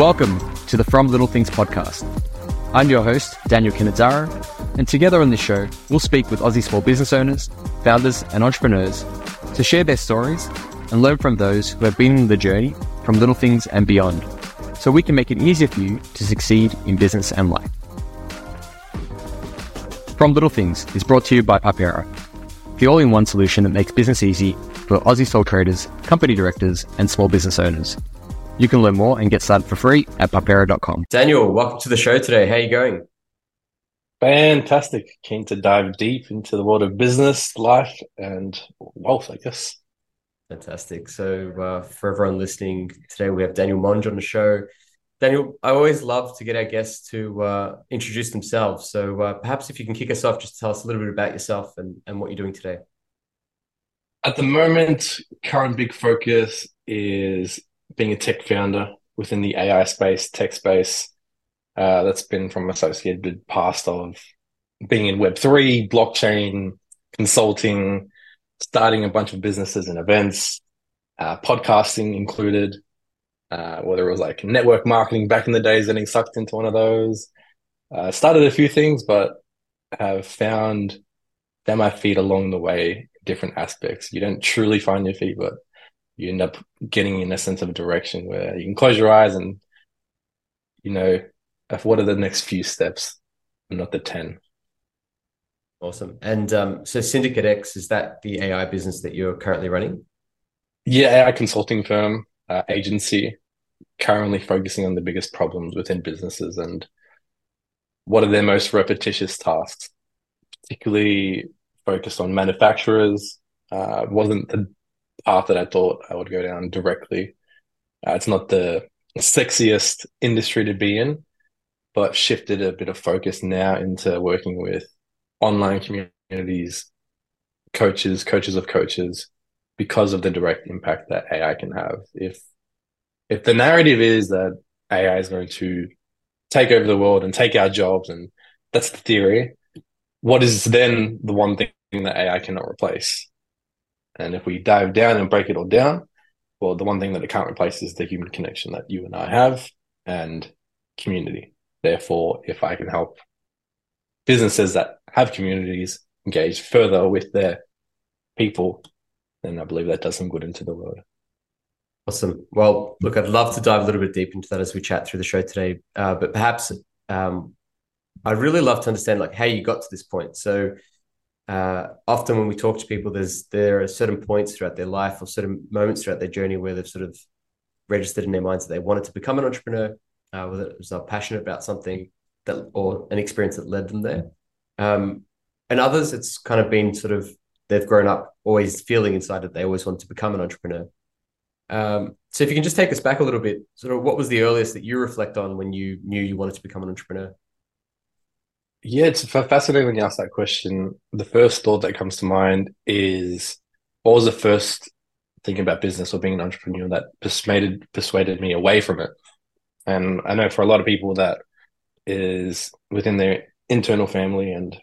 Welcome to the From Little Things podcast. I'm your host, Daniel Kinazzaro, and together on this show, we'll speak with Aussie small business owners, founders, and entrepreneurs to share their stories and learn from those who have been in the journey from little things and beyond, so we can make it easier for you to succeed in business and life. From Little Things is brought to you by Parpera, the all in one solution that makes business easy for Aussie sole traders, company directors, and small business owners. You can learn more and get started for free at parpera.com. Daniel, welcome to the show today. How are you going? Fantastic. Keen to dive deep into the world of business, life, and wealth, I guess. Fantastic. So, uh, for everyone listening, today we have Daniel Monge on the show. Daniel, I always love to get our guests to uh, introduce themselves. So, uh, perhaps if you can kick us off, just tell us a little bit about yourself and, and what you're doing today. At the moment, current big focus is being a tech founder within the AI space, tech space. Uh, that's been from associated past of being in Web3, blockchain, consulting, starting a bunch of businesses and events, uh, podcasting included, uh, whether it was like network marketing back in the days, getting sucked into one of those. Uh, started a few things, but have found found my feet along the way, different aspects. You don't truly find your feet, but you end up getting in a sense of direction where you can close your eyes and you know what are the next few steps not the 10 awesome. And um, so Syndicate X is that the ai business that you're currently running? Yeah ai consulting firm uh, agency currently focusing on the biggest problems within businesses and what are their most repetitious tasks. Particularly focused on manufacturers uh, wasn't the path that I thought I would go down directly. Uh, it's not the sexiest industry to be in, but shifted a bit of focus now into working with online communities, coaches, coaches of coaches, because of the direct impact that AI can have. If if the narrative is that AI is going to take over the world and take our jobs, and that's the theory, what is then the one thing that AI cannot replace? And if we dive down and break it all down, well, the one thing that it can't replace is the human connection that you and I have and community. Therefore, if I can help businesses that have communities engage further with their people, then I believe that does some good into the world. Awesome. Well, look, I'd love to dive a little bit deep into that as we chat through the show today. Uh, but perhaps um, I'd really love to understand like how you got to this point. So uh, often when we talk to people, there's there are certain points throughout their life or certain moments throughout their journey where they've sort of registered in their minds that they wanted to become an entrepreneur, uh, whether it was passionate about something that or an experience that led them there. Um, and others, it's kind of been sort of they've grown up always feeling inside that they always want to become an entrepreneur. Um, so if you can just take us back a little bit, sort of what was the earliest that you reflect on when you knew you wanted to become an entrepreneur? Yeah, it's fascinating when you ask that question. The first thought that comes to mind is what was the first thing about business or being an entrepreneur that persuaded persuaded me away from it? And I know for a lot of people that is within their internal family and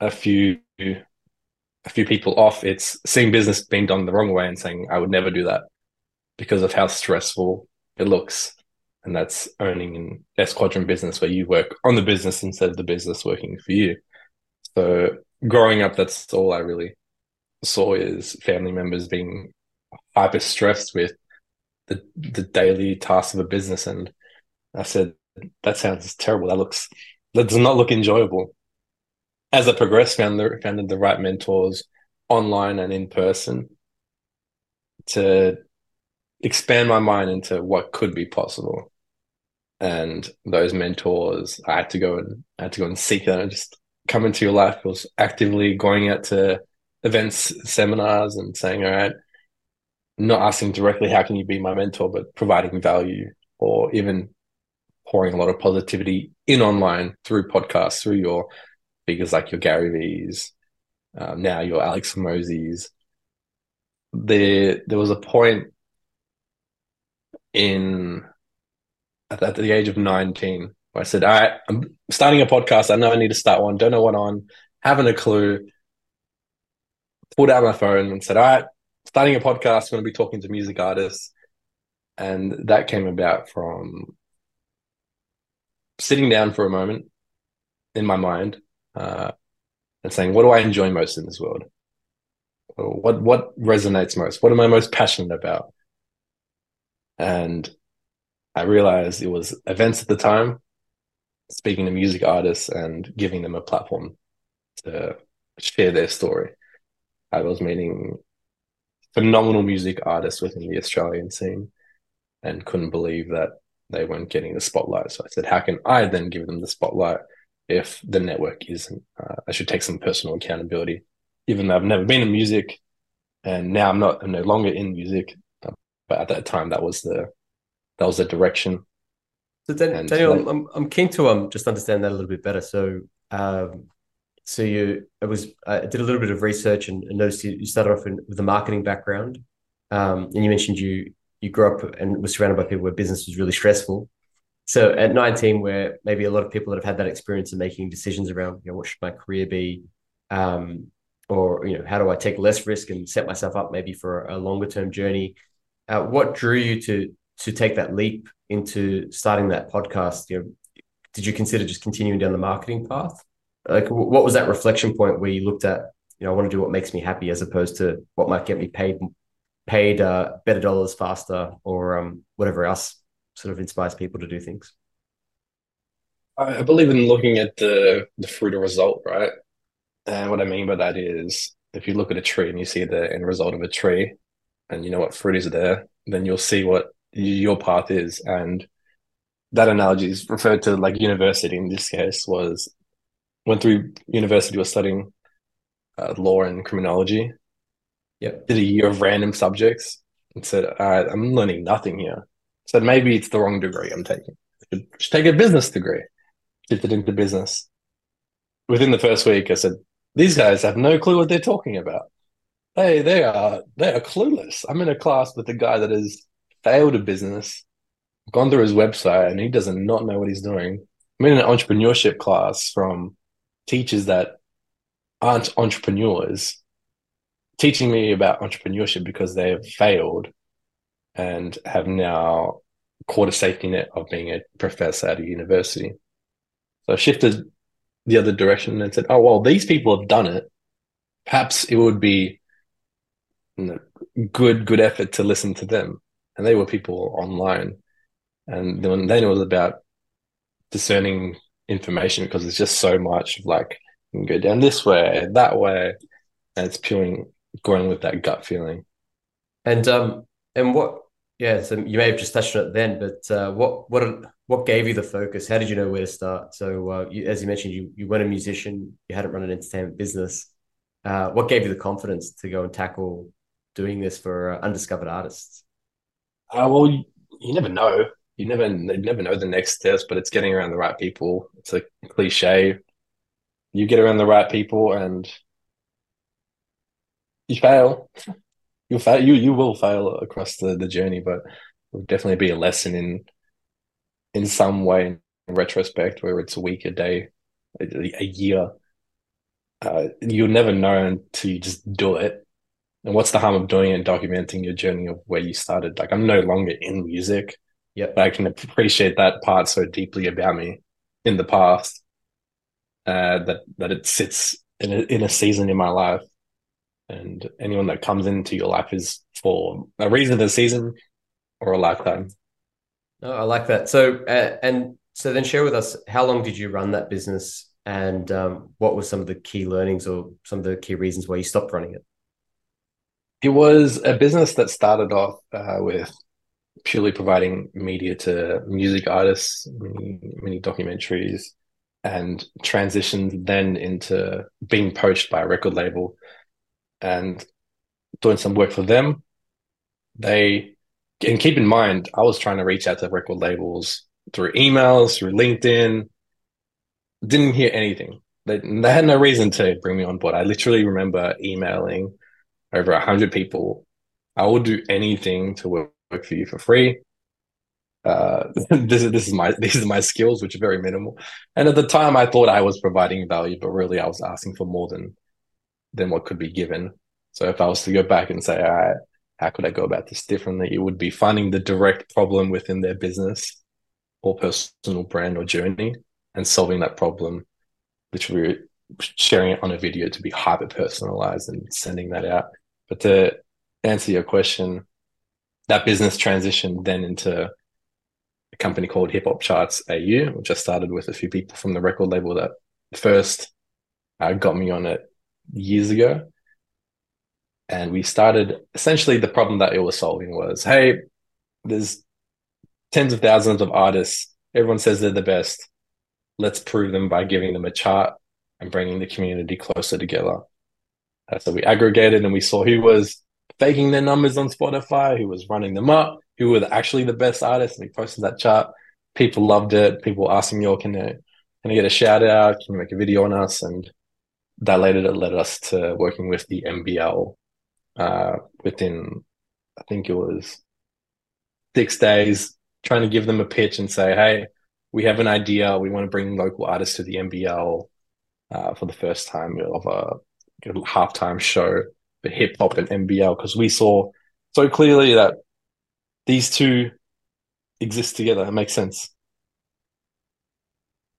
a few a few people off, it's seeing business being done the wrong way and saying, I would never do that because of how stressful it looks and that's owning an S quadrant business where you work on the business instead of the business working for you. So growing up, that's all I really saw is family members being hyper stressed with the the daily tasks of a business, and I said that sounds terrible. That looks that does not look enjoyable. As I progressed, found the found the right mentors online and in person to expand my mind into what could be possible. And those mentors, I had to go and I had to go and seek them and just come into your life. Was actively going out to events, seminars, and saying, "All right, not asking directly, how can you be my mentor, but providing value, or even pouring a lot of positivity in online through podcasts, through your figures like your Gary V's, um, now your Alex Hormozi There, there was a point in at, the age of 19 I said, all right, I'm starting a podcast. I know I need to start one. Don't know what on. Haven't a clue. Pulled out my phone and said, all right, starting a podcast. I'm going to be talking to music artists. And that came about from sitting down for a moment in my mind uh, and saying, what do I enjoy most in this world? What what resonates most? What am I most passionate about? And I realized it was events at the time, speaking to music artists and giving them a platform to share their story. I was meeting phenomenal music artists within the Australian scene and couldn't believe that they weren't getting the spotlight. So I said, how can I then give them the spotlight if the network isn't? Uh, I should take some personal accountability, even though I've never been in music, and now I'm not. I'm no longer in music, uh, but at that time, that was the that was the direction. So Dan- Daniel, like, I'm I'm keen to um just understand that a little bit better. So um, so you it was I did a little bit of research and, and noticed you, you started off in, with a marketing background, um, and you mentioned you you grew up and were surrounded by people where business was really stressful. So at 19, where maybe a lot of people that have had that experience of making decisions around, you know, what should my career be, um, or you know, how do I take less risk and set myself up maybe for a longer term journey? Uh, what drew you to to take that leap into starting that podcast? You know, did you consider just continuing down the marketing path? Like, what was that reflection point where you looked at, you know, I want to do what makes me happy as opposed to what might get me paid paid uh, better dollars faster or um, whatever else sort of inspires people to do things? I believe in looking at the the fruit or result, right? And what I mean by that is if you look at a tree and you see the end result of a tree and you know what fruit is there, then you'll see what your path is. And that analogy is referred to like university in this case was went through university was studying uh, law and criminology Yep. Did a year of random subjects and said, all right, I'm learning nothing here. Said maybe it's the wrong degree I'm taking. I should, should take a business degree. Shifted into business. Within the first week, I said, these guys have no clue what they're talking about. They they are they are clueless. I'm in a class with a guy that has failed a business, gone through his website, and he does not know what he's doing. I'm in an entrepreneurship class from teachers that aren't entrepreneurs teaching me about entrepreneurship because they have failed and have now caught a safety net of being a professor at a university. So I shifted the other direction and said, oh, well, these people have done it. Perhaps it would be good, good effort to listen to them. And they were people online. And then, then it was about discerning information because there's just so much of like, you can go down this way, that way. And it's purely going with that gut feeling. And um and what yeah, so you may have just touched on it then, but uh, what what what gave you the focus? How did you know where to start? So uh, you, as you mentioned, you you weren't a musician, you hadn't run an entertainment business. Uh, what gave you the confidence to go and tackle doing this for uh, undiscovered artists? Uh, well, you, you never know. You never you never know the next steps, but it's getting around the right people. It's a cliche. You get around the right people, and you fail. You fail. You you will fail across the, the journey, but it'll definitely be a lesson in in some way in retrospect, where it's a week, a day, a, a year. Uh, you'll never know until you just do it. And what's the harm of doing it and documenting your journey of where you started? Like I'm no longer in music. yet But I can appreciate that part so deeply about me in the past. Uh, that that it sits in a, in a season in my life and anyone that comes into your life is for a reason of the season or a lifetime. Oh, I like that. So, uh, and so then share with us how long did you run that business and um, what were some of the key learnings or some of the key reasons why you stopped running it? It was a business that started off uh, with purely providing media to music artists, many, many documentaries, and transitioned then into being poached by a record label and doing some work for them. They and keep in mind, I was trying to reach out to record labels through emails, through LinkedIn. Didn't hear anything. They, they had no reason to bring me on board. I literally remember emailing over a hundred people. I will do anything to work, for you for free. Uh, this is this is my these are my skills, which are very minimal. And at the time, I thought I was providing value, but really, I was asking for more than than what could be given. So if I was to go back and say, all right, how could I go about this differently? It would be finding the direct problem within their business or personal brand or journey and solving that problem, literally sharing it on a video to be hyper personalized and sending that out. But to answer your question, that business transitioned then into a company called Hip Hop Charts AU, which I started with a few people from the record label that first uh, got me on it years ago. And we started essentially the problem that it was solving was hey, there's tens of thousands of artists. Everyone says they're the best. Let's prove them by giving them a chart and bringing the community closer together. Uh, so we aggregated and we saw who was faking their numbers on Spotify, who was running them up, who were actually the best artists. And we posted that chart. People loved it. People asking me, "Oh, can I, can I get a shout out? Can you make a video on us?" And that later led us to working with the NBL uh, within, I think it was six days, trying to give them a pitch and say, "Hey, we have an idea. We want to bring local artists to the NBL uh, for the first time of a halftime show for hip hop and NBL because we saw so clearly that these two exist together. It makes sense.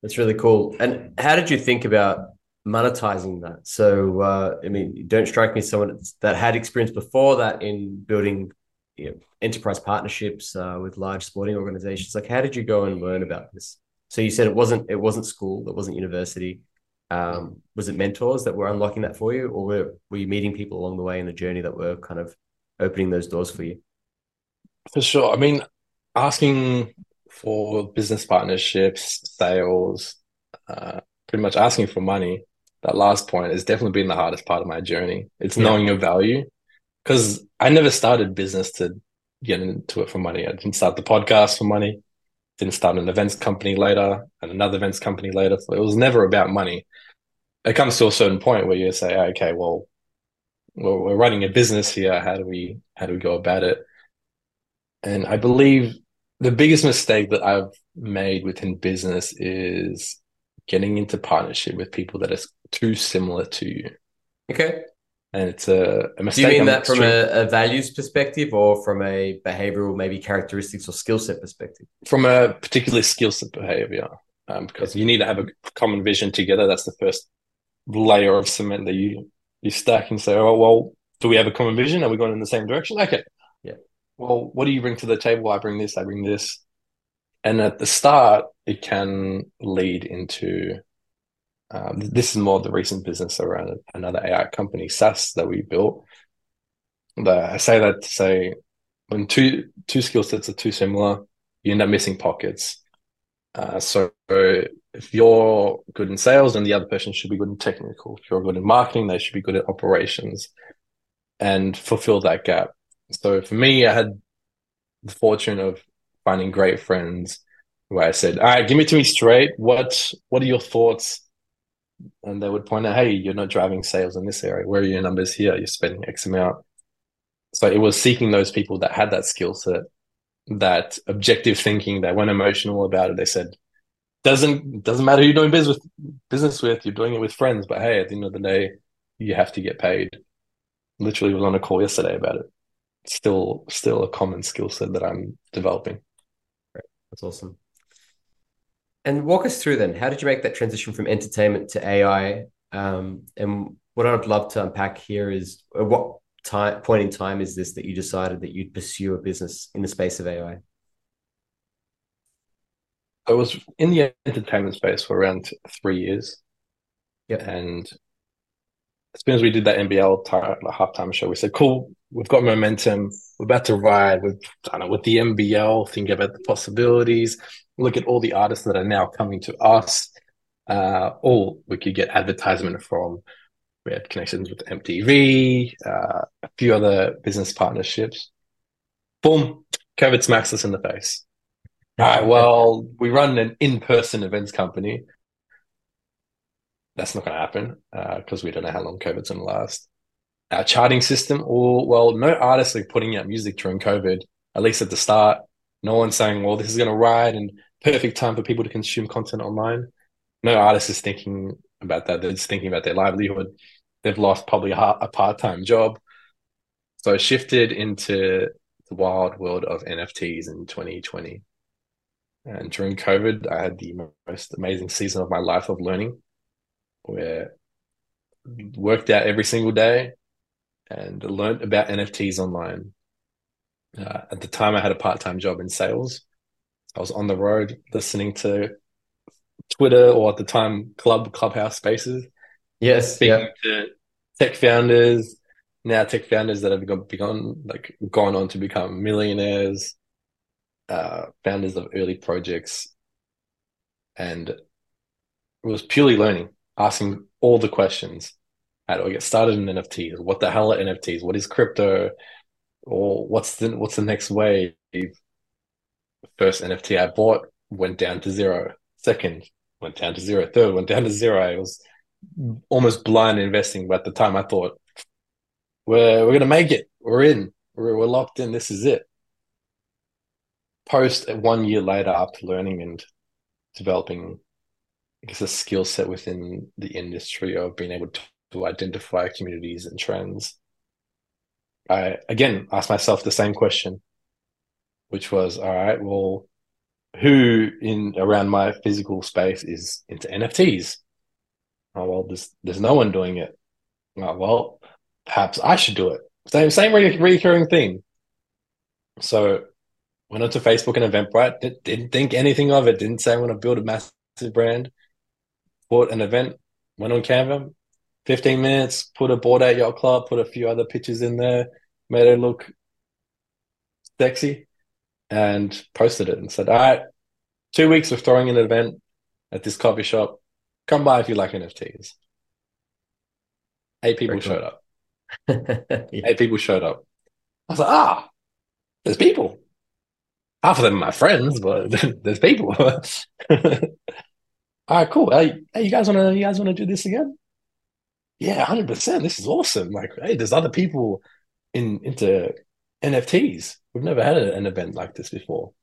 That's really cool. And how did you think about monetizing that? So, uh, I mean, don't strike me as someone that had experience before that in building you know, enterprise partnerships uh, with large sporting organizations. Like, how did you go and learn about this? So you said it wasn't it wasn't school, it wasn't university. Um, was it mentors that were unlocking that for you, or were, were you meeting people along the way in the journey that were kind of opening those doors for you? For sure. I mean, asking for business partnerships, sales, uh, pretty much asking for money. That last point has definitely been the hardest part of my journey. It's yeah. knowing your value because I never started business to get into it for money. I didn't start the podcast for money didn't start an events company later and another events company later. So it was never about money. It comes to a certain point where you say, ah, okay, well, we're running a business here. How do we how do we go about it? And I believe the biggest mistake that I've made within business is getting into partnership with people that are too similar to you. Okay and it's a, a mistake. Do you mean that from a, a, values perspective or from a behavioral, maybe characteristics or skill set perspective? From a particular skill set behavior, um, because you need to have a common vision together. That's the first layer of cement that you you stack and say, oh well, do we have a common vision? Are we going in the same direction? Okay, yeah. Well, what do you bring to the table? I bring this. I bring this. And at the start, it can lead into um, this is more the recent business around another AI company, SaaS, that we built. I say that to say when two two skill sets are too similar, you end up missing pockets. Uh, so if you're good in sales, then the other person should be good in technical. If you're good in marketing, they should be good at operations, and fulfill that gap. So for me, I had the fortune of finding great friends where I said, "All right, give me to me straight. What what are your thoughts?" And they would point out, hey, you're not driving sales in this area. Where are your numbers here? You're spending X amount. So it was seeking those people that had that skill set, that objective thinking, They weren't emotional about it. They said, doesn't doesn't matter who you're doing business business with, you're doing it with friends, but hey, at the end of the day, you have to get paid. Literally was on a call yesterday about it. Still still a common skill set that I'm developing. That's awesome. And walk us through then. How did you make that transition from entertainment to AI? Um, and what I'd love to unpack here is at what time point in time is this that you decided that you'd pursue a business in the space of AI? I was in the entertainment space for around three years. Yeah. And as soon as we did that NBL time, the halftime show, we said, cool, we've got momentum. We're about to ride with, I don't know, with the NBL, think about the possibilities look at all the artists that are now coming to us. Uh, or we could get advertisement from. We had connections with MTV, uh, a few other business partnerships. Boom, COVID smacks us in the face. All right, well, we run an in-person events company. That's not going to happen because uh, we don't know how long COVID's going to last. Our charting system, or well, no artists are putting out music during COVID. At least at the start, no one's saying, "Well, this is going to ride," and perfect time for people to consume content online. No artist is thinking about that. They're just thinking about their livelihood. They've lost probably a, a part-time job. So I shifted into the wild world of NFTs in 2020. And during COVID, I had the most amazing season of my life of learning, where worked out every single day and learned about NFTs online. Uh, at the time, I had a part time job in sales. I was on the road listening to Twitter or at the time Club Clubhouse Spaces. Yes, speaking yeah. to tech founders, now tech founders that have begun like gone on to become millionaires, uh, founders of early projects, and it was purely learning, asking all the questions. How do I get started in NFTs? What the hell are NFTs? What is crypto? Or what's the what's the next wave? First NFT I bought went down to zero. Second went down to zero. Third went down to zero. I was almost blind investing, but at the time I thought we're we're gonna make it. We're in. We're we're locked in. This is it. Post one year later, after learning and developing, I guess, a skill set within the industry of being able to, to identify communities and trends, I again asked myself the same question, which was, all right, well, who in around my physical space is into NFTs? Oh well, there's there's no one doing it. Oh, well, perhaps I should do it. Same same re- recurring thing. So went onto Facebook and Eventbrite. Did, didn't think anything of it. Didn't say I want to build a massive brand. Bought an event. Went on Canva. Fifteen minutes. Put a board at Yacht Club. Put a few other pictures in there. Made it look sexy, and posted it and said, "All right, two weeks of throwing an event at this coffee shop. Come by if you like NFTs. Eight people cool. showed up. yeah. Eight people showed up. I was like, ah, there's people. Half of them are my friends, but there's people. All right, cool. Hey, hey, you guys wanna you guys wanna do this again? Yeah, hundred percent. This is awesome. Like, hey, there's other people in into NFTs. We've never had an event like this before.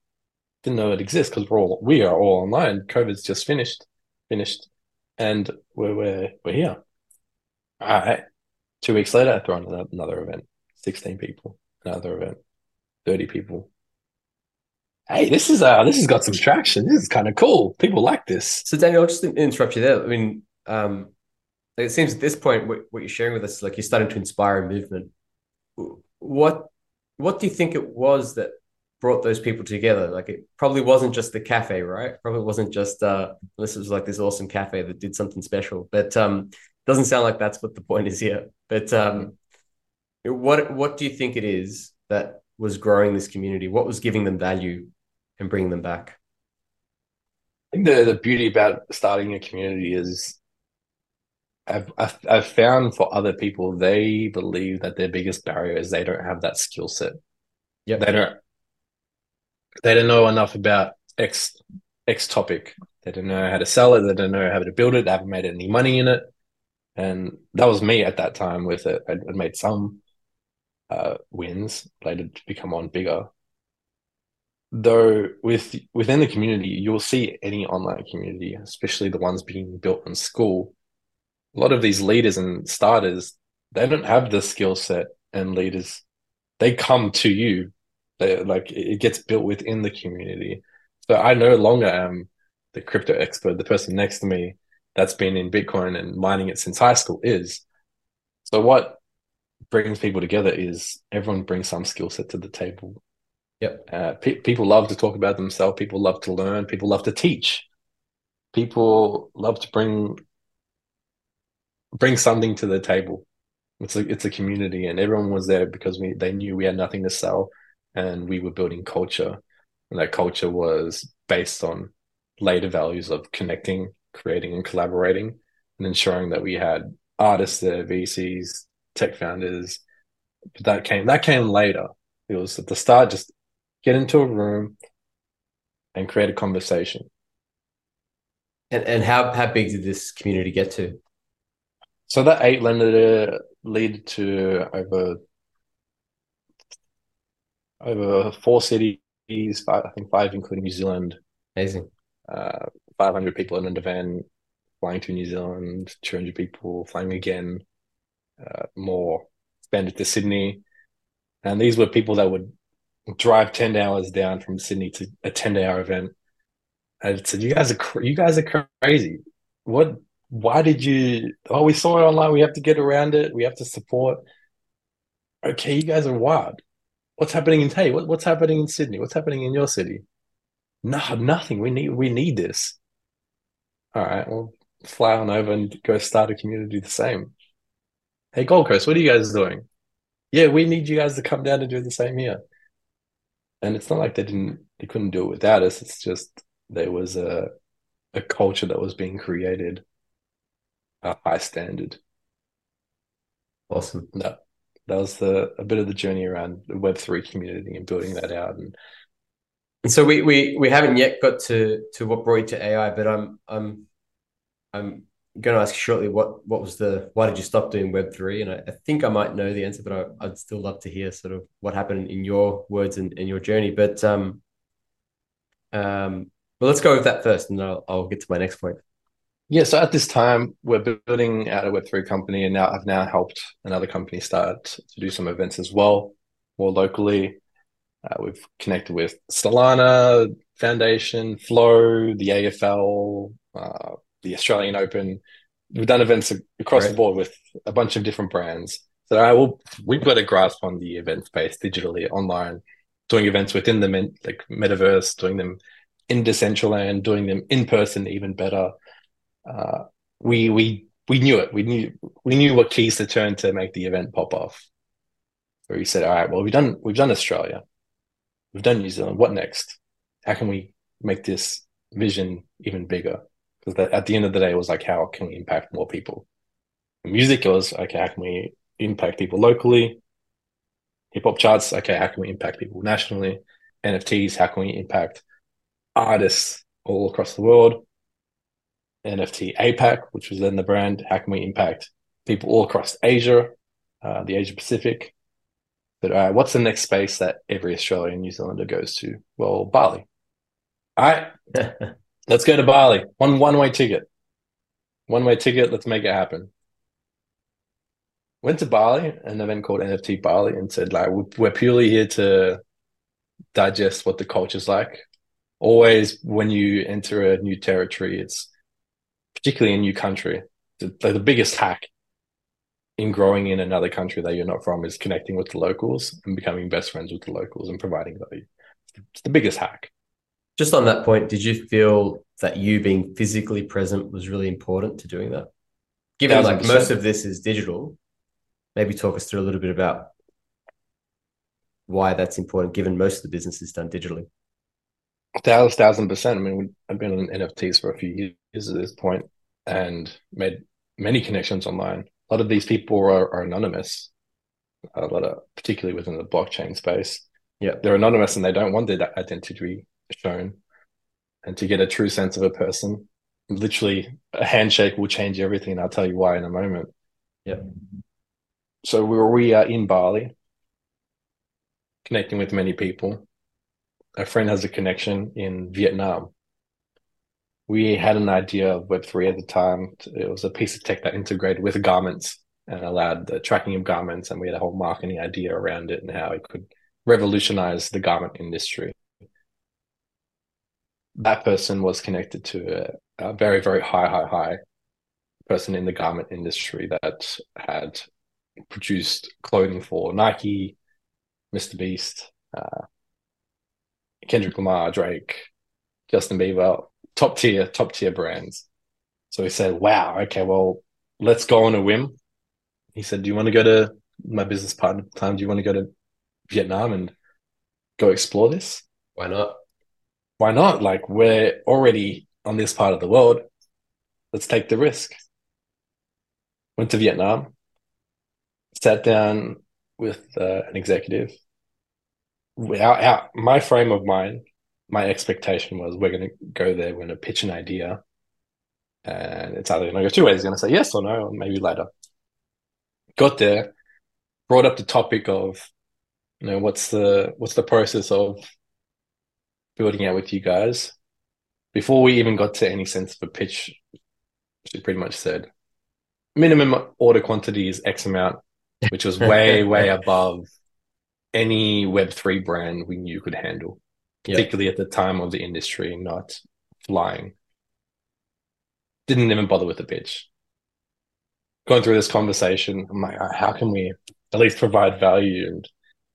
Didn't know it exists because we're all we are all online. COVID's just finished, finished and we're we're, we're here. All right. Two weeks later, I throw another event. Sixteen people. Another event. Thirty people. Hey, this is uh this has got some traction. This is kind of cool. People like this. So Daniel, I'll just interrupt you there. I mean, um, it seems at this point what, what you're sharing with us is like you're starting to inspire a movement. What what do you think it was that brought those people together. Like it probably wasn't just the cafe, right? Probably wasn't just uh it was like this awesome cafe that did something special. But um doesn't sound like that's what the point is here. But um what what do you think it is that was growing this community? What was giving them value and bringing them back? I think the, the beauty about starting a community is I've, I've, I've found for other people, they believe that their biggest barrier is they don't have that skill set. Yeah, they don't they don't know enough about X X topic. They don't know how to sell it. They don't know how to build it. They haven't made any money in it. And that was me at that time with it. I'd, I'd made some uh, wins, later to become on bigger. Though with within the community, you'll see any online community, especially the ones being built in Skool. A lot of these leaders and starters, they don't have the skill set and leaders. They come to you they, like it gets built within the community. So I no longer am the crypto expert. The person next to me that's been in Bitcoin and mining it since high school is. So what brings people together is everyone brings some skill set to the table. Yep. Uh, pe- people love to talk about themselves. People love to learn. People love to teach. People love to bring bring something to the table. It's a it's a community, and everyone was there because we they knew we had nothing to sell and we were building culture. And that culture was based on later values of connecting, creating, and collaborating, and ensuring that we had artists there, VCs, tech founders. But that came that came later. It was at the start, just get into a room and create a conversation. And and how how big did this community get to? So that eight lender lead to over over four cities, five, I think five, including New Zealand. Amazing. Uh, 500 people in an event, flying to New Zealand, 200 people flying again, uh, more expanded to Sydney. And these were people that would drive 10 hours down from Sydney to a 10 hour event I said, "You guys are you guys are crazy. What? Why did you? Oh, we saw it online. We have to get around it. We have to support. Okay, you guys are wild. What's happening in Tay? What, what's happening in Sydney? What's happening in your city? No, nothing. We need we need this. All right, well, fly on over and go start a community the same. Hey, Gold Coast, what are you guys doing? Yeah, we need you guys to come down and do the same here. And it's not like they didn't they couldn't do it without us. It's just there was a a culture that was being created, a high standard. Awesome. That that was the a bit of the journey around the Web three community and building that out. And, and so we we we haven't yet got to to what brought you to AI, but I'm I'm I'm going to ask shortly what what was the why did you stop doing Web three? And I, I, think I might know the answer, but I, would still love to hear sort of what happened in your words and, in your journey. But um, um, well, let's go with that first, and I'll, I'll get to my next point. Yeah, so at this time, we're building out a Web3 company, and now I've now helped another company start to do some events as well, more locally. Uh, we've connected with Solana Foundation, Flow, the AFL, uh, the Australian Open. We've done events across right. the board with a bunch of different brands. So I will, we've got a grasp on the event space digitally, online, doing events within the like metaverse, doing them in Decentraland, doing them in person even better uh, we we we knew it. We knew we knew what keys to turn to make the event pop off. Where we said, "All right, well, we've done we've done Australia, we've done New Zealand. What next? How can we make this vision even bigger?" Because at the end of the day, it was like, how can we impact more people? music was okay. How can we impact people locally? Hip hop charts, okay. How can we impact people nationally? NFTs, how can we impact artists all across the world? NFT APAC, which was then the brand. How can we impact people all across Asia, uh, the Asia Pacific? But uh, what's the next space that every Australian New Zealander goes to? Well, Bali. All right, let's go to Bali. One one way ticket. One way ticket. Let's make it happen. Went to Bali, an event called NFT Bali, and said like we're purely here to digest what the culture's like. Always, when you enter a new territory, it's particularly in a new country, the, the biggest hack in growing in another country that you're not from is connecting with the locals and becoming best friends with the locals and providing value. It's the biggest hack. Just on that point, did you feel that you being physically present was really important to doing that? Given like most of this is digital, maybe talk us through a little bit about why that's important, given most of the business is done digitally. Thousand, thousand percent. I mean, I've been on NFTs for a few years at this point and made many connections online. A lot of these people are, are anonymous, a lot of particularly within the blockchain space. Yeah, they're anonymous and they don't want their identity shown. And to get a true sense of a person, literally a handshake will change everything. And I'll tell you why in a moment. Yeah. So we were we are in Bali, connecting with many people a friend has a connection in Vietnam. We had an idea of Web3 at the time. It was a piece of tech that integrated with garments and allowed the tracking of garments. And we had a whole marketing idea around it and how it could revolutionize the garment industry. That person was connected to a, a very, very high, high, high person in the garment industry that had produced clothing for Nike, Mr. Beast, uh, Kendrick Lamar, Drake, Justin Bieber, top tier, top tier brands. So he said, wow, okay, well, let's go on a whim. He said, do you want to go to my business partner time? Do you want to go to Vietnam and go explore this? Why not? Why not? Like we're already on this part of the world. Let's take the risk. Went to Vietnam, sat down with uh, an executive, our, our, my frame of mind, my expectation was we're going to go there, we're going to pitch an idea, and it's either going to go two ways. It's going to say yes or no, or maybe later. Got there, brought up the topic of, you know, what's the what's the process of building out with you guys. Before we even got to any sense of a pitch, she pretty much said, minimum order quantity is X amount, which was way, way above any Web3 brand we knew could handle, particularly at the time of the industry, not flying. Didn't even bother with the pitch. Going through this conversation, I'm like, how can we at least provide value and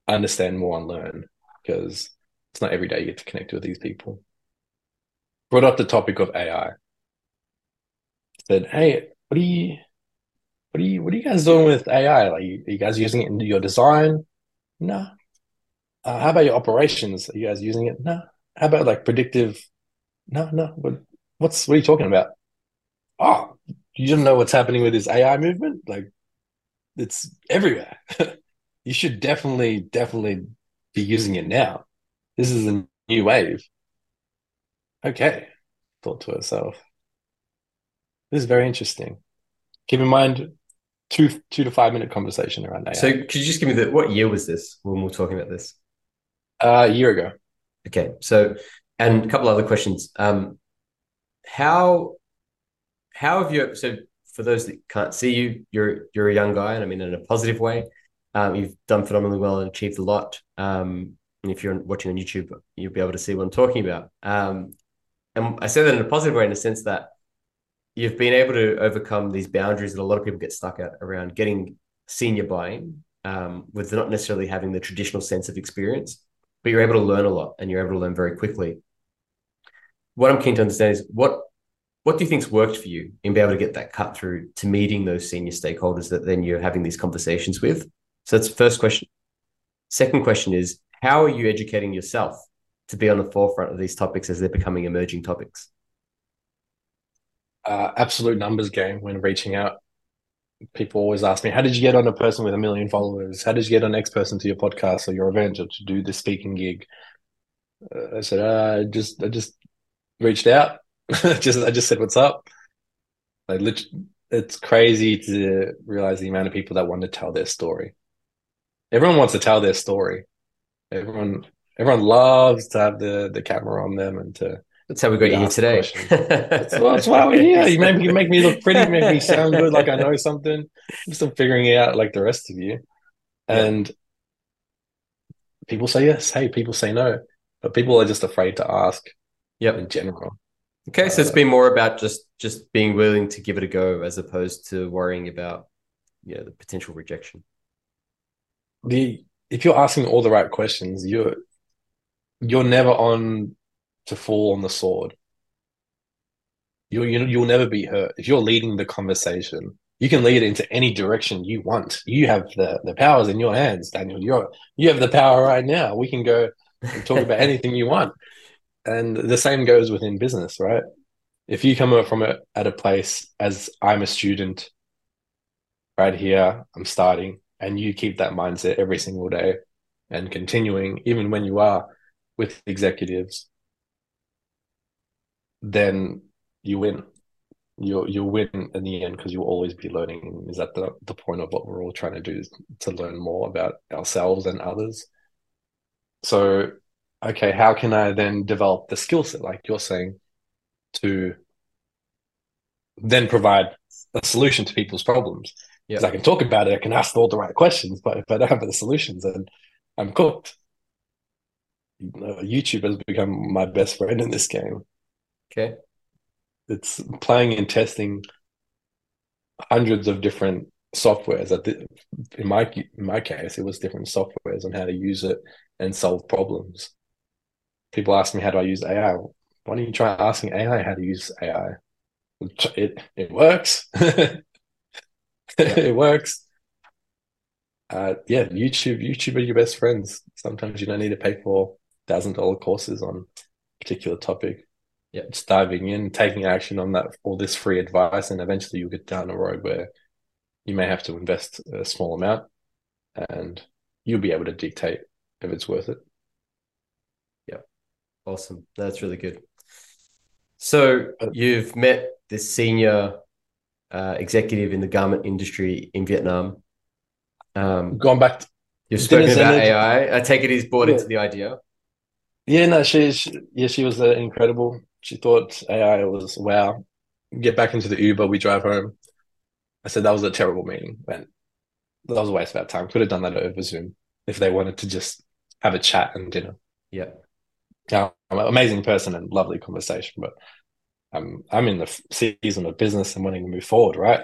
understand more and learn? Because it's not every day you get to connect with these people. Brought up the topic of AI. Said, hey, what are you what are you what are you guys doing with AI? Like are you guys using it in your design? No. Uh, how about your operations? Are you guys using it? No. How about like predictive? No, no. What what's what are you talking about? Oh, you don't know what's happening with this AI movement? Like it's everywhere. you should definitely, definitely be using it now. This is a new wave. Okay, thought to herself. This is very interesting. Keep in mind, two two to five minute conversation around AI. So, could you just give me the what year was this when we were talking about this? Uh, a year ago. Okay, so and a couple other questions. Um, how how have you? So, for those that can't see you, you're you're a young guy, and I mean in a positive way. Um, you've done phenomenally well and achieved a lot. Um, and if you're watching on YouTube, you'll be able to see what I'm talking about. Um, and I say that in a positive way, in the sense that you've been able to overcome these boundaries that a lot of people get stuck at around getting senior buying um, with not necessarily having the traditional sense of experience, but you're able to learn a lot and you're able to learn very quickly. What I'm keen to understand is what what do you think's worked for you in being able to get that cut through to meeting those senior stakeholders that then you're having these conversations with? So that's the first question. Second question is how are you educating yourself to be on the forefront of these topics as they're becoming emerging topics? Uh, absolute numbers game when reaching out. People always ask me, "How did you get on a person with a million followers? How did you get on next person to your podcast or your event or to do the speaking gig?" Uh, I said, uh, "I just, I just reached out. just, I just said, what's up?" Like, it's crazy to realize the amount of people that want to tell their story. Everyone wants to tell their story. Everyone everyone loves to have the the camera on them and to that's how we got you here today. that's, well, that's why we're here. You make, you make me look pretty, make me sound good, like I know something. I'm still figuring it out like the rest of you. And yeah. people say yes, hey, people say no. But people are just afraid to ask yep. in general. Okay, so uh, it's been more about just just being willing to give it a go as opposed to worrying about you know the potential rejection. The if you're asking all the right questions, you're you're never on to fall on the sword. You, you you'll never be hurt if you're leading the conversation. You can lead it into any direction you want. You have the the powers in your hands, Daniel. You're you have the power right now. We can go and talk about anything you want. And the same goes within business, right? If you come up from it at a place as I'm a student right here, I'm starting, and you keep that mindset every single day and continuing, even when you are with executives, then you win. You you win in the end because you'll always be learning. Is that the the point of what we're all trying to do is to learn more about ourselves and others? So, okay, how can I then develop the skill set, like you're saying, to then provide a solution to people's problems? Because I can talk about it, I can ask all the right questions, but if I don't have the solutions, then I'm cooked. YouTube has become my best friend in this game. Okay. It's playing and testing hundreds of different softwares. In my in my case, it was different softwares on how to use it and solve problems. People ask me how do I use AI. Why don't you try asking AI how to use AI? It it works. it works. Uh, yeah, YouTube YouTube are your best friends. Sometimes you don't need to pay for thousand dollar courses on a particular topic yeah, just diving in, taking action on that all this free advice, and eventually you'll get down a road where you may have to invest a small amount, and you'll be able to dictate if it's worth it. Yeah, awesome. That's really good. So uh, you've met this senior uh, executive in the garment industry in Vietnam. Um, Gone back. To, you've spoken about AI. I take it he's bought yeah. into the idea. Yeah, no, she, she yeah, she was uh, incredible. She thought AI was wow. Get back into the Uber, we drive home. I said that was a terrible meeting. And that was a waste of our time. Could have done that over Zoom if they wanted to just have a chat and dinner. Yeah. Yeah, amazing person and lovely conversation, but I'm I'm in the season of business and wanting to move forward, right?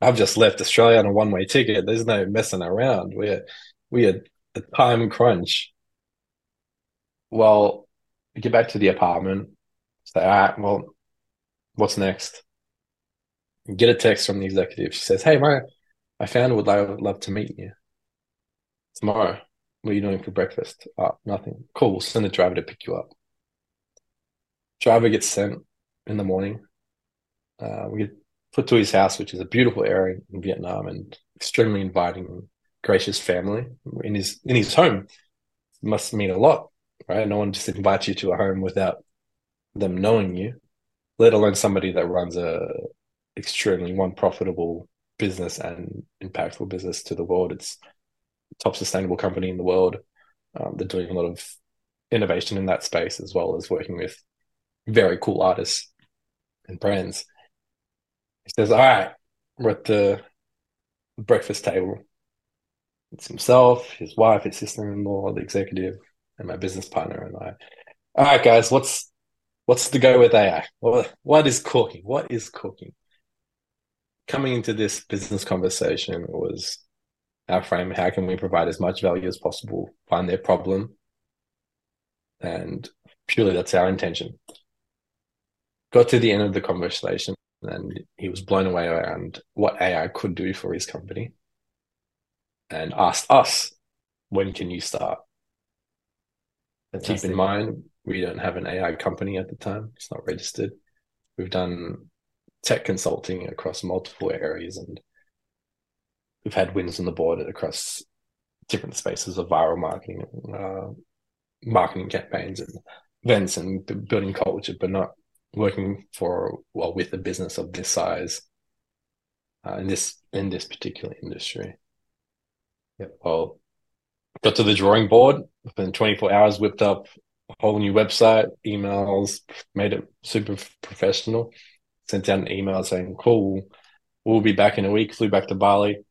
I've just left Australia on a one way ticket. There's no messing around. We're we are a time crunch. Well, get back to the apartment. Say, all right, well, what's next? Get a text from the executive. She says, Hey, my my founder would, would love to meet you tomorrow. What are you doing for breakfast? Oh, nothing. Cool. We'll send a driver to pick you up. Driver gets sent in the morning. Uh, we get put to his house, which is a beautiful area in Vietnam and extremely inviting, gracious family in his in his home. Must mean a lot, right? No one just invites you to a home without them knowing you, let alone somebody that runs a extremely one profitable business and impactful business to the world. It's top sustainable company in the world. Um, they're doing a lot of innovation in that space as well as working with very cool artists and brands. He says, All right, we're at the breakfast table. It's himself, his wife, his sister in law, the executive, and my business partner and I. All right, guys, what's what's the go with AI? What what is cooking? What is cooking? Coming into this business conversation was our frame. How can we provide as much value as possible? Find their problem, and purely that's our intention. Got to the end of the conversation, and he was blown away around what AI could do for his company, and asked us, "When can you start?" Fantastic. Keep in mind, we don't have an AI company at the time; it's not registered. We've done tech consulting across multiple areas, and we've had wins on the board across different spaces of viral marketing, uh, marketing campaigns, and events, and building culture, but not working for well with a business of this size uh, in this in this particular industry. Yep. Well, got to the drawing board within 24 hours, whipped up a whole new website, emails, made it super professional. Sent out an email saying, "Cool, we'll be back in a week." Flew back to Bali,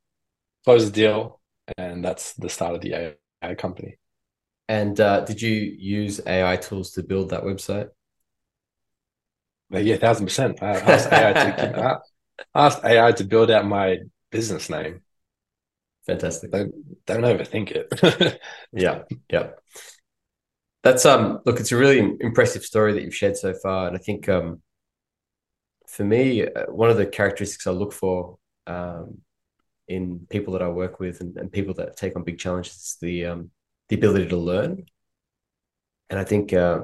closed the deal, and that's the start of the AI company. And uh, did you use AI tools to build that website? Yeah, thousand percent. I asked AI to I asked AI to build out my business name. Fantastic. Don't, don't overthink it. yeah, yeah. That's um. Look, it's a really impressive story that you've shared so far, and I think um, for me, uh, one of the characteristics I look for um, in people that I work with and, and people that take on big challenges is the um, the ability to learn. And I think uh,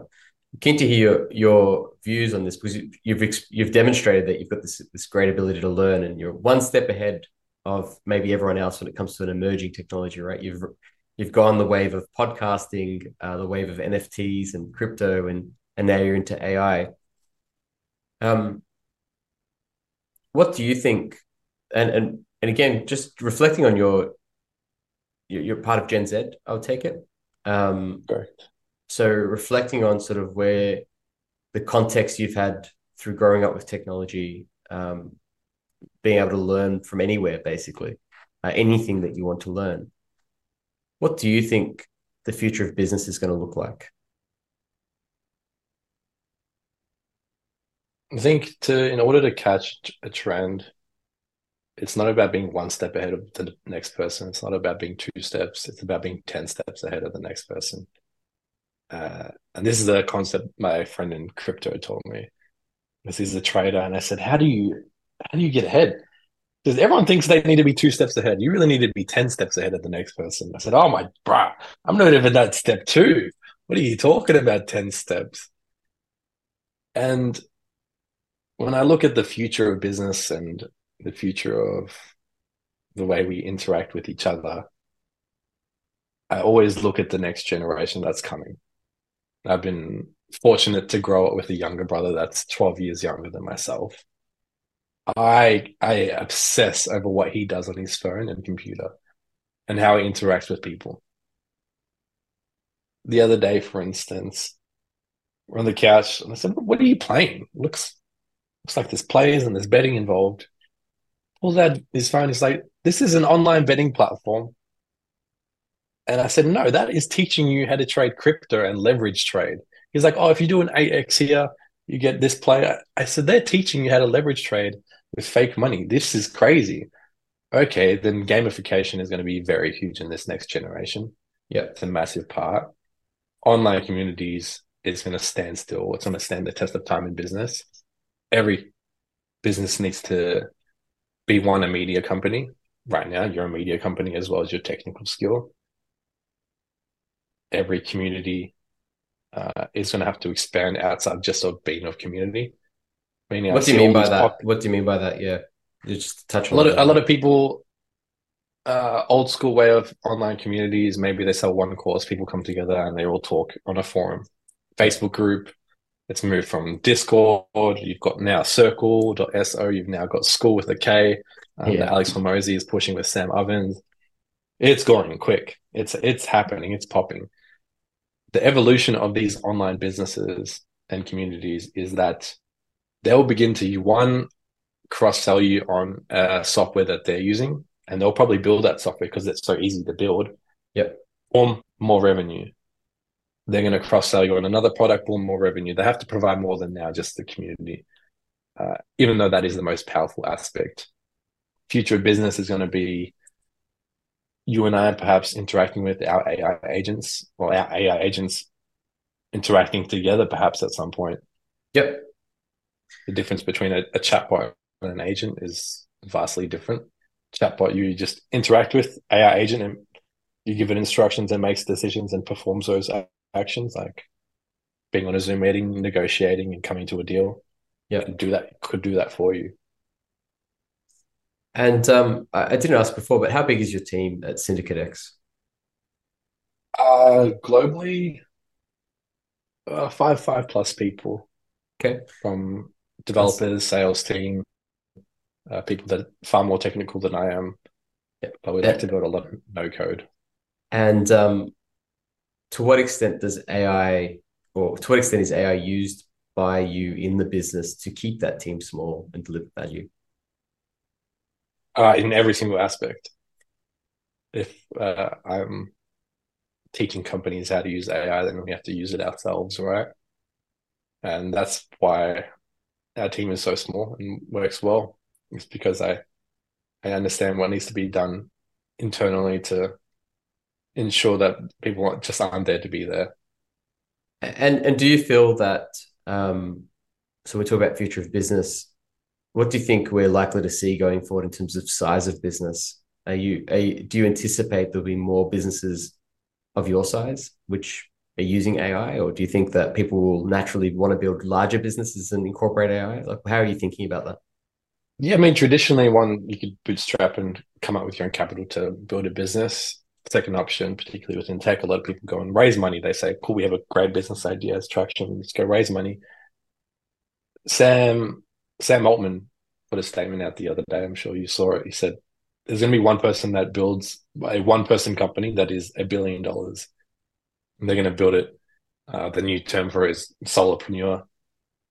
keen to hear your, your views on this because you've you've demonstrated that you've got this this great ability to learn and you're one step ahead of maybe everyone else when it comes to an emerging technology, right? You've you've gone the wave of podcasting, uh, the wave of NFTs and crypto, and and now you're into AI. Um, what do you think? And and and again, just reflecting on your, you're, you're part of Gen Z. I'll take it. Um, Correct. So reflecting on sort of where the context you've had through growing up with technology, um, being able to learn from anywhere, basically, uh, anything that you want to learn. What do you think the future of business is going to look like? I think to in order to catch a trend, it's not about being one step ahead of the next person. It's not about being two steps. It's about being ten steps ahead of the next person. Uh, and this is a concept my friend in crypto told me. This is a trader, and I said, "How do you how do you get ahead?" Because everyone thinks they need to be two steps ahead. You really need to be ten steps ahead of the next person. I said, "Oh my, bruh, I'm not even that step two. What are you talking about? Ten steps?" And when I look at the future of business and the future of the way we interact with each other, I always look at the next generation that's coming. I've been fortunate to grow up with a younger brother that's 12 years younger than myself. I I obsess over what he does on his phone and computer and how he interacts with people. The other day, for instance, we're on the couch and I said, What are you playing? looks looks like there's players and there's betting involved. Pulls out his phone, he's like, This is an online betting platform. And I said, no, that is teaching you how to trade crypto and leverage trade. He's like, oh, if you do an 8x here, You get this player. I said they're teaching you how to leverage trade with fake money. This is crazy. Okay, then gamification is going to be very huge in this next generation. Yeah, it's a massive part. Online communities is going to stand still. It's going to stand the test of time in business. Every business needs to be one a media company. Right now, you're a media company as well as your technical skill. Every community uh, is going to have to expand outside just of being of community. What do you mean by that? Pop- what do you mean by that? Yeah, you just touch a lot. Of, a lot of people, uh, old school way of online communities. Maybe they sell one course. People come together and they all talk on a forum, Facebook group. It's moved from Discord. You've got now Circle.so. You've now got Skool with a K. Um, yeah. Alex Hormozi is pushing with Sam Ovens. It's going quick. It's it's happening. It's popping the evolution of these online businesses and communities is that they'll begin to one cross sell you on a software that they're using, and they'll probably build that software because it's so easy to build. Yep. Or more revenue. They're going to cross sell you on another product or more revenue. They have to provide more than now just the community, uh, even though that is the most powerful aspect. Future business is going to be you and I perhaps interacting with our AI agents or our AI agents interacting together perhaps at some point. Yep. The difference between a, a chatbot and an agent is vastly different. Chatbot, you just interact with AI agent and you give it instructions and makes decisions and performs those actions, like being on a Zoom meeting, negotiating, and coming to a deal. Yeah, do that could do that for you. And um, I, didn't ask before, but how big is your team at Syndicate X? Uh, globally, uh, five five plus people. Okay. From developers, sales team, uh, people that are far more technical than I am. Yeah. But we like to build a lot of no code. And um, to what extent does AI, or to what extent is AI used by you in the business to keep that team small and deliver value? uh, in every single aspect. If uh, I'm teaching companies how to use AI, then we have to use it ourselves, right? And that's why our team is so small and works well. It's because I I understand what needs to be done internally to ensure that people just aren't there to be there. And and do you feel that um, so we talk about future of business what do you think we're likely to see going forward in terms of size of business? Are you, are you do you anticipate there'll be more businesses of your size which are using AI, or do you think that people will naturally want to build larger businesses and incorporate AI? Like, how are you thinking about that? Yeah, I mean, traditionally, one you could bootstrap and come up with your own capital to build a business. Second option, particularly within tech, a lot of people go and raise money. They say, "Cool, we have a great business idea, it's traction. Let's go raise money." Sam Sam Altman put a statement out the other day. I'm sure you saw it. He said, "There's going to be one person that builds a one-person company that is a billion dollars, they're going to build it. Uh, the new term for it is solopreneur.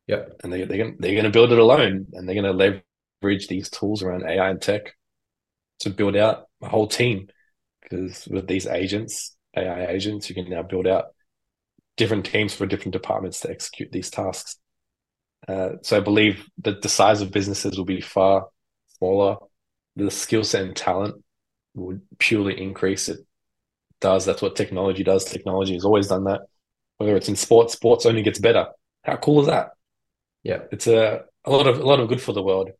Yeah, and they they're going, they're going to build it alone, and they're going to leverage these tools around AI and tech to build out a whole team. Because with these agents, AI agents, you can now build out different teams for different departments to execute these tasks. Uh, so I believe that the size of businesses will be far smaller. The skill set and talent would purely increase. It does. That's what technology does. Technology has always done that. Whether it's in sports, sports only gets better. How cool is that? Yeah, it's a a lot of a lot of good for the world.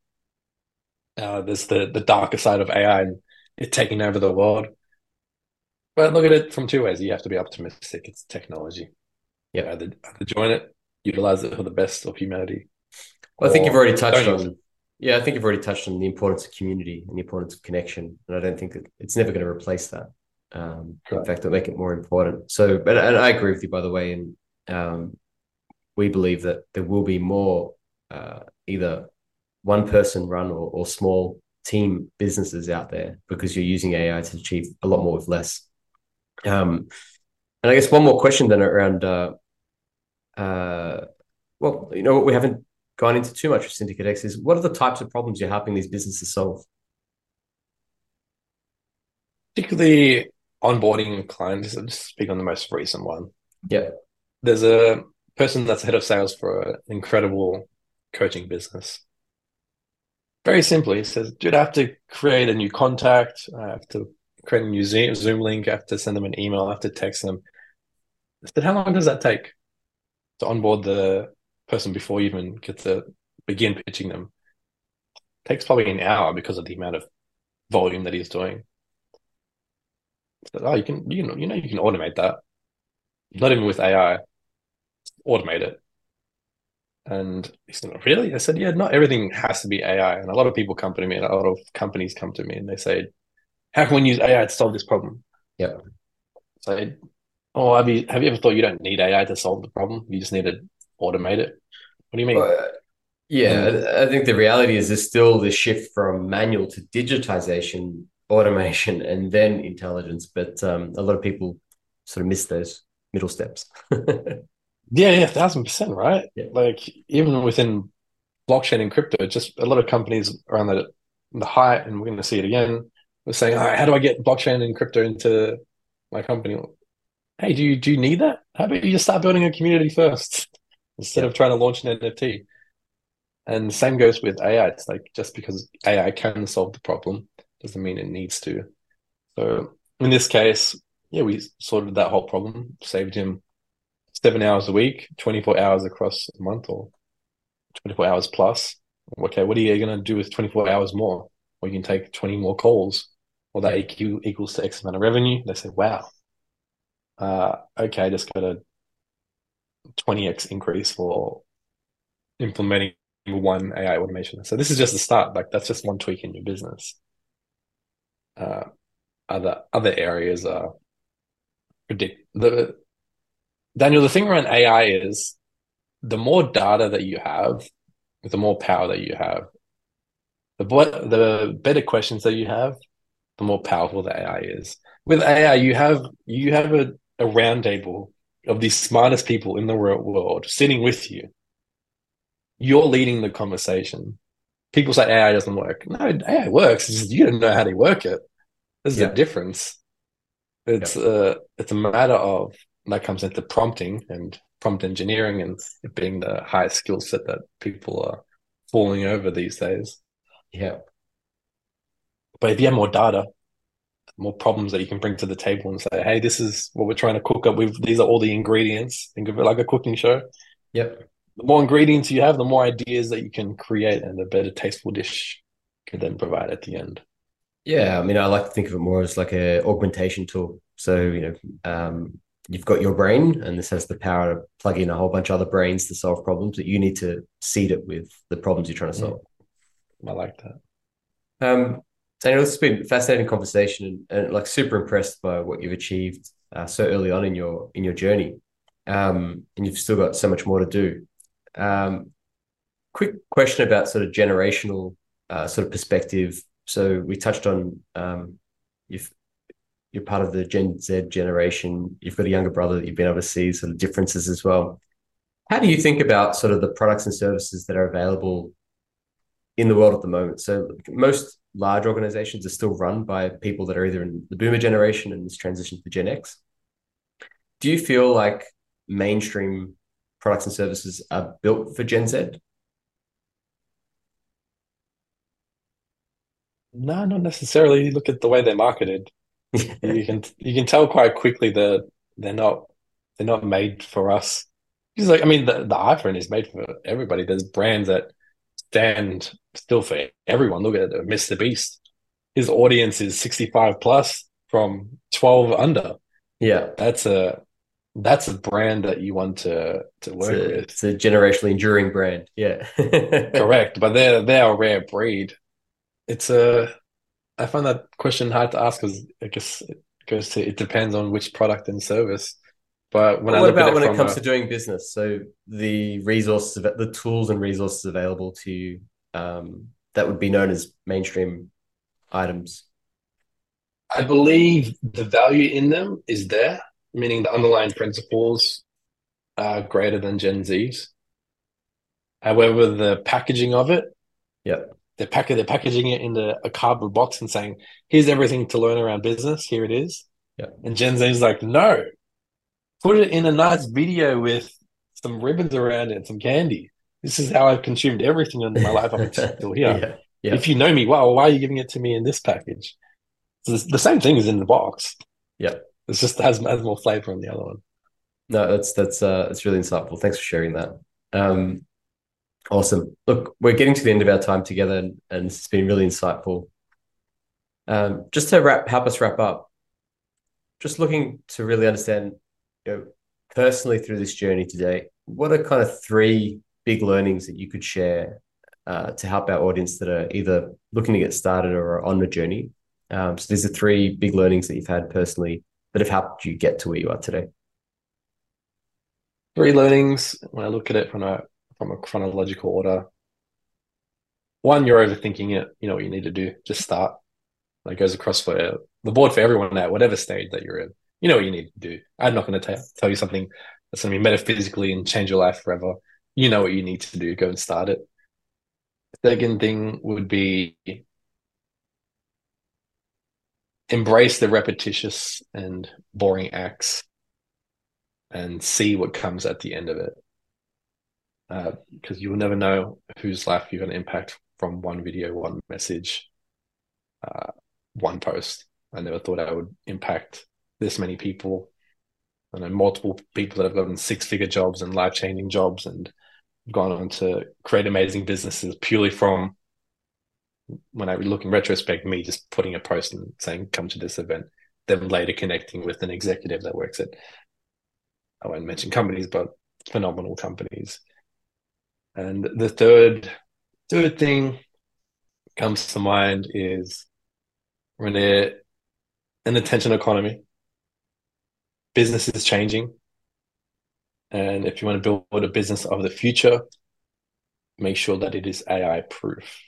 Uh, there's the the darker side of AI and it taking over the world. But look at it from two ways. You have to be optimistic. It's technology. Yeah, either, either join it utilize it for the best of humanity. Well, I think you've already touched on. Yeah, I think you've already touched on the importance of community and the importance of connection, and I don't think that it's never going to replace that. Um. In fact, it'll make it more important. So, but and I agree with you, by the way, and um, we believe that there will be more uh, either one person run or, or small team businesses out there because you're using AI to achieve a lot more with less. Um, and I guess one more question then around uh, uh, well, you know, what we haven't gone into too much of Syndicate X is what are the types of problems you're helping these businesses solve? Particularly onboarding clients, I'll just speak on the most recent one. Yeah. There's a person that's head of sales for an incredible coaching business. Very simply, he says, dude, I have to create a new contact. I have to create a new Zoom link. I have to send them an email. I have to text them. I said, how long does that take to onboard the person before you even get to begin pitching them? It takes probably an hour because of the amount of volume that he's doing. Said, oh, you can, you know, you know, you can automate that. Not even with AI, automate it. And he said, Really? I said, Yeah, not everything has to be AI. And a lot of people come to me, and a lot of companies come to me and they say, How can we use AI to solve this problem? Yeah. So, oh, have you have you ever thought you don't need AI to solve the problem? You just need to automate it. What do you mean? Uh, yeah, I think the reality is there's still the shift from manual to digitization, automation, and then intelligence. But um, a lot of people sort of miss those middle steps. Yeah, yeah, thousand percent, right? Yeah. Like even within blockchain and crypto, just a lot of companies around the the height, and we're going to see it again. We're saying, All right, how do I get blockchain and crypto into my company? Hey, do you do you need that? How about you just start building a community first instead Yeah. of trying to launch an NFT? And same goes with AI. It's like just because AI can solve the problem doesn't mean it needs to. So in this case, yeah, we sorted that whole problem, saved him seven hours a week, 24 hours across a month or 24 hours plus. Okay, what are you going to do with 24 hours more? Or you can take 20 more calls, or that equal, equals to X amount of revenue. They say, wow, uh, okay, I just got a 20x increase for implementing one AI automation. So this is just the start. Like that's just one tweak in your business. Uh, other other areas are predict the Daniel, the thing around AI is the more data that you have, the more power that you have. The the better questions that you have, the more powerful the AI is. With AI, you have you have a, a roundtable of the smartest people in the world sitting with you. You're leading the conversation. People say AI doesn't work. No, AI works. It's just you don't know how to work it. There's Yeah. a difference. It's uh, it's a matter of that comes into prompting and prompt engineering and it being the highest skill set that people are falling over these days. yeah. But if you have more data, more problems that you can bring to the table and say, hey, this is what we're trying to cook up with. These are all the ingredients. Think of it like a cooking show. Yep. The more ingredients you have, the more ideas that you can create and the better tasteful dish can then provide at the end. Yeah, I mean, I like to think of it more as like a augmentation tool. So, you know, um, you've got your brain, and this has the power to plug in a whole bunch of other brains to solve problems, but you need to seed it with the problems you're trying to solve. I like that. Um, Daniel, this has been a fascinating conversation, and, and like super impressed by what you've achieved uh, so early on in your in your journey, um, and you've still got so much more to do. Um, quick question about sort of generational uh, sort of perspective. So we touched on um, you've you're part of the Gen Z generation. You've got a younger brother that you've been able to see sort of differences as well. How do you think about sort of the products and services that are available in the world at the moment? So most large organizations are still run by people that are either in the boomer generation and this transition to Gen X. Do you feel like mainstream products and services are built for Gen Z? No, not necessarily. Look at the way they're marketed. you can you can tell quite quickly that they're not they're not made for us. It's like I mean the, the iPhone is made for everybody. There's brands that stand still for everyone. Look at it, Mr. Beast. His audience is 65 plus from 12 under. Yeah, That's a that's a brand that you want to to it's work a, with. it's a generationally enduring brand. Yeah, Correct, but they're they're a rare breed. It's a I find that question hard to ask because I guess it goes to it depends on which product and service. But when Well, I what look about it when it comes a- to doing business? So the resources, the tools and resources available to you, um, that would be known as mainstream items. I believe the value in them is there, meaning the underlying principles are greater than Gen Z's. However, the packaging of it, Yeah, they're, pack- they're packaging it in the, a cardboard box and saying, here's everything to learn around business. Here it is. Yeah. And Gen Z's like, no, put it in a nice video with some ribbons around it and some candy. This is how I've consumed everything in my life up until here. yeah, yeah. If you know me, well, why are you giving it to me in this package? So the same thing is in the box. Yeah. It's just has, has more flavor on the other one. No, that's that's uh that's really insightful. Thanks for sharing that. Um awesome. Look, we're getting to the end of our time together and, and it's been really insightful. Um, just to wrap help us wrap up, just looking to really understand, you know, personally through this journey today, what are kind of three big learnings that you could share uh, to help our audience that are either looking to get started or are on the journey? Um, so these are three big learnings that you've had personally that have helped you get to where you are today. Three learnings when I look at it from a from a chronological order. One, you're overthinking it. You know what you need to do. Just start. That goes across for the board for everyone at whatever stage that you're in. You know what you need to do. I'm not going to tell, tell you something that's going to be metaphysically and change your life forever. You know what you need to do. Go and start it. Second thing would be embrace the repetitious and boring acts and see what comes at the end of it. Because uh, you will never know whose life you're going to impact from one video, one message, uh, one post. I never thought I would impact this many people. I know multiple people that have gotten six figure jobs and life changing jobs and gone on to create amazing businesses purely from when I look in retrospect, me just putting a post and saying, come to this event, then later connecting with an executive that works at, I won't mention companies, but phenomenal companies. And the third, third thing comes to mind is when an attention economy, business is changing. And if you want to build a business of the future, make sure that it is AI proof.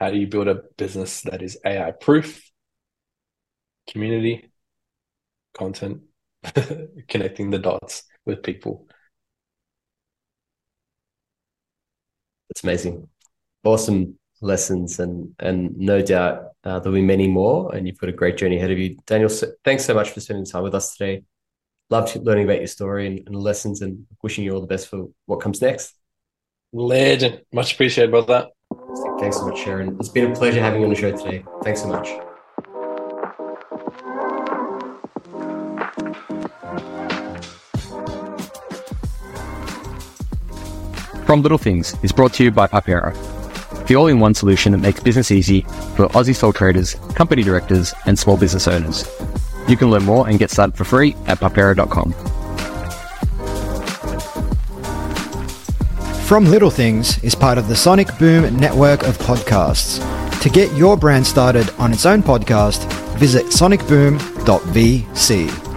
How do you build a business that is AI proof? Community, content, connecting the dots with people. That's amazing. Awesome lessons and and no doubt uh, there'll be many more and you've got a great journey ahead of you daniel so, thanks so much for spending time with us today loved learning about your story and, and lessons and wishing you all the best for what comes next legend much appreciated about that Thanks so much, Sharon. It's been a pleasure having you on the show today. Thanks so much. From Little Things is brought to you by Parpera, the all in one solution that makes business easy for Aussie sole traders, company directors, and small business owners. You can learn more and get started for free at parpera.com. From Little Things is part of the Sonic Boom network of podcasts. To get your brand started on its own podcast, visit sonicboom.vc.